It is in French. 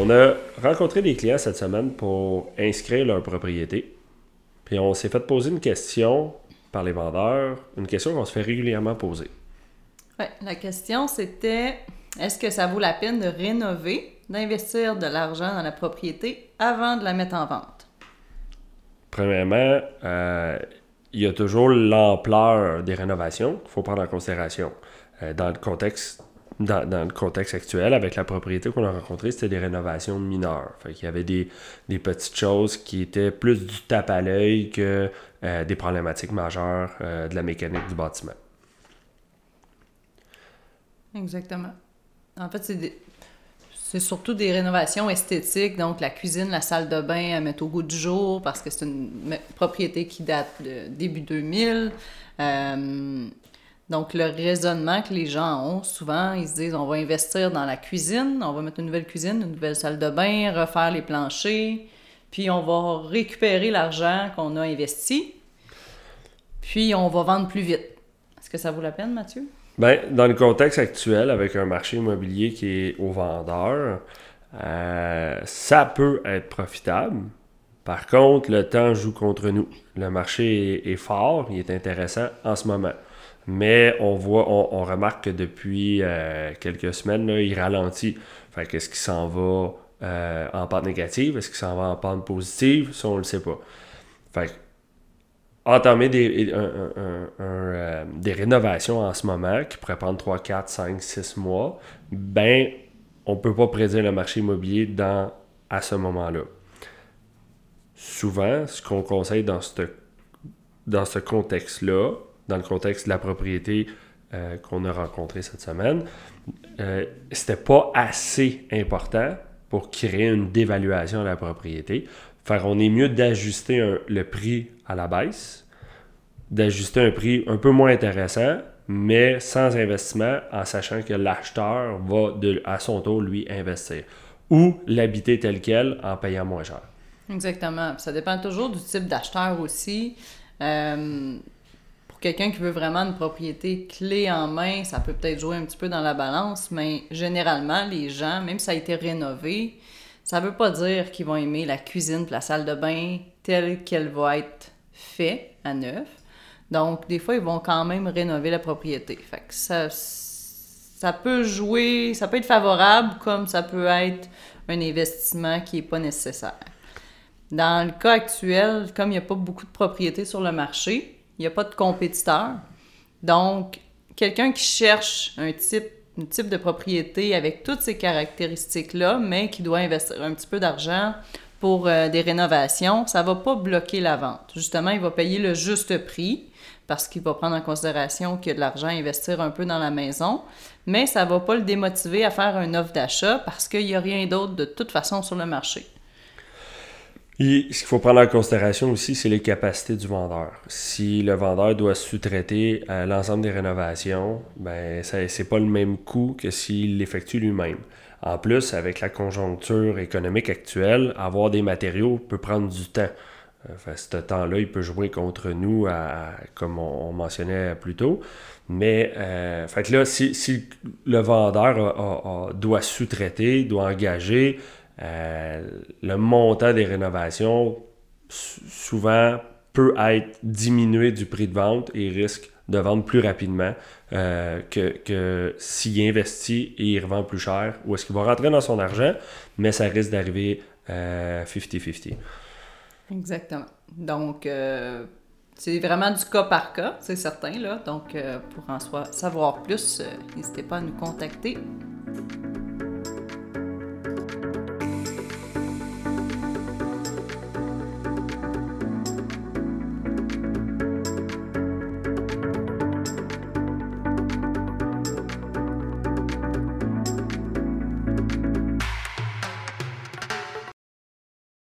On a rencontré des clients cette semaine pour inscrire leur propriété. Puis on s'est fait poser une question par les vendeurs, une question qu'on se fait régulièrement poser. Oui, la question c'était est-ce que ça vaut la peine de rénover, d'investir de l'argent dans la propriété avant de la mettre en vente? Premièrement, euh, il y a toujours l'ampleur des rénovations qu'il faut prendre en considération. Euh, dans, le contexte, dans, le contexte actuel, avec la propriété qu'on a rencontrée, c'était des rénovations mineures. Fait il y avait des, petites choses qui étaient plus du tape à l'œil que euh, des problématiques majeures de la mécanique du bâtiment. Exactement. En fait, c'est surtout des rénovations esthétiques, donc la cuisine, la salle de bain à mettre au goût du jour parce que c'est une propriété qui date de début 2000. Euh, donc le raisonnement que les gens ont, souvent, ils se disent on va investir dans la cuisine, on va mettre une nouvelle cuisine, une nouvelle salle de bain, refaire les planchers, puis on va récupérer l'argent qu'on a investi, puis on va vendre plus vite. Est-ce que ça vaut la peine, Mathieu? Ben, dans le contexte actuel, avec un marché immobilier qui est au vendeur, euh, ça peut être profitable. Par contre, le temps joue contre nous. Le marché est, fort, il est intéressant en ce moment. Mais on voit, on, remarque que depuis euh, quelques semaines, il ralentit. Fait qu'est-ce qui s'en va euh, en pente négative? Est-ce qu'il s'en va en pente positive? Ça, on ne le sait pas. Fait entamer des, euh, des rénovations en ce moment qui pourraient prendre 3, 4, 5, 6 mois, ben, on ne peut pas prédire le marché immobilier dans, à ce moment-là. Souvent, ce qu'on conseille dans ce, contexte-là, dans le contexte de la propriété euh, qu'on a rencontrée cette semaine, euh, c'était pas assez important pour créer une dévaluation de la propriété. Faire, on est mieux d'ajuster le prix à la baisse, d'ajuster un prix un peu moins intéressant, mais sans investissement, en sachant que l'acheteur va à son tour lui investir. Ou l'habiter tel quel en payant moins cher. Exactement. Ça dépend toujours du type d'acheteur aussi. Euh, pour quelqu'un qui veut vraiment une propriété clé en main, ça peut peut-être jouer un petit peu dans la balance, mais généralement, les gens, même si ça a été rénové, ça ne veut pas dire qu'ils vont aimer la cuisine, la salle de bain telle qu'elle va être faite à neuf. Donc, des fois, ils vont quand même rénover la propriété. Fait que ça, ça peut jouer, ça peut être favorable comme ça peut être un investissement qui n'est pas nécessaire. Dans le cas actuel, comme il n'y a pas beaucoup de propriétés sur le marché, il n'y a pas de compétiteurs. Donc, quelqu'un qui cherche un type, de propriété avec toutes ces caractéristiques-là, mais qui doit investir un petit peu d'argent pour euh, des rénovations, ça ne va pas bloquer la vente. Justement, il va payer le juste prix parce qu'il va prendre en considération qu'il y a de l'argent à investir un peu dans la maison, mais ça ne va pas le démotiver à faire un offre d'achat parce qu'il n'y a rien d'autre de toute façon sur le marché. Ce qu'il faut prendre en considération aussi, c'est les capacités du vendeur. Si le vendeur doit sous-traiter euh, l'ensemble des rénovations, ben c'est pas le même coût que s'il l'effectue lui-même. En plus, avec la conjoncture économique actuelle, avoir des matériaux peut prendre du temps. Enfin, ce temps-là, il peut jouer contre nous, comme on, mentionnait plus tôt. Mais euh, fait là, si, le vendeur doit sous-traiter, doit engager, euh, le montant des rénovations souvent peut être diminué du prix de vente et risque de vendre plus rapidement euh, que, que s'il investit et il revend plus cher, ou est-ce qu'il va rentrer dans son argent, mais ça risque d'arriver 50-50. Exactement. Donc, euh, c'est vraiment du cas par cas, c'est certain. Là. Donc, euh, pour en savoir plus, euh, n'hésitez pas à nous contacter.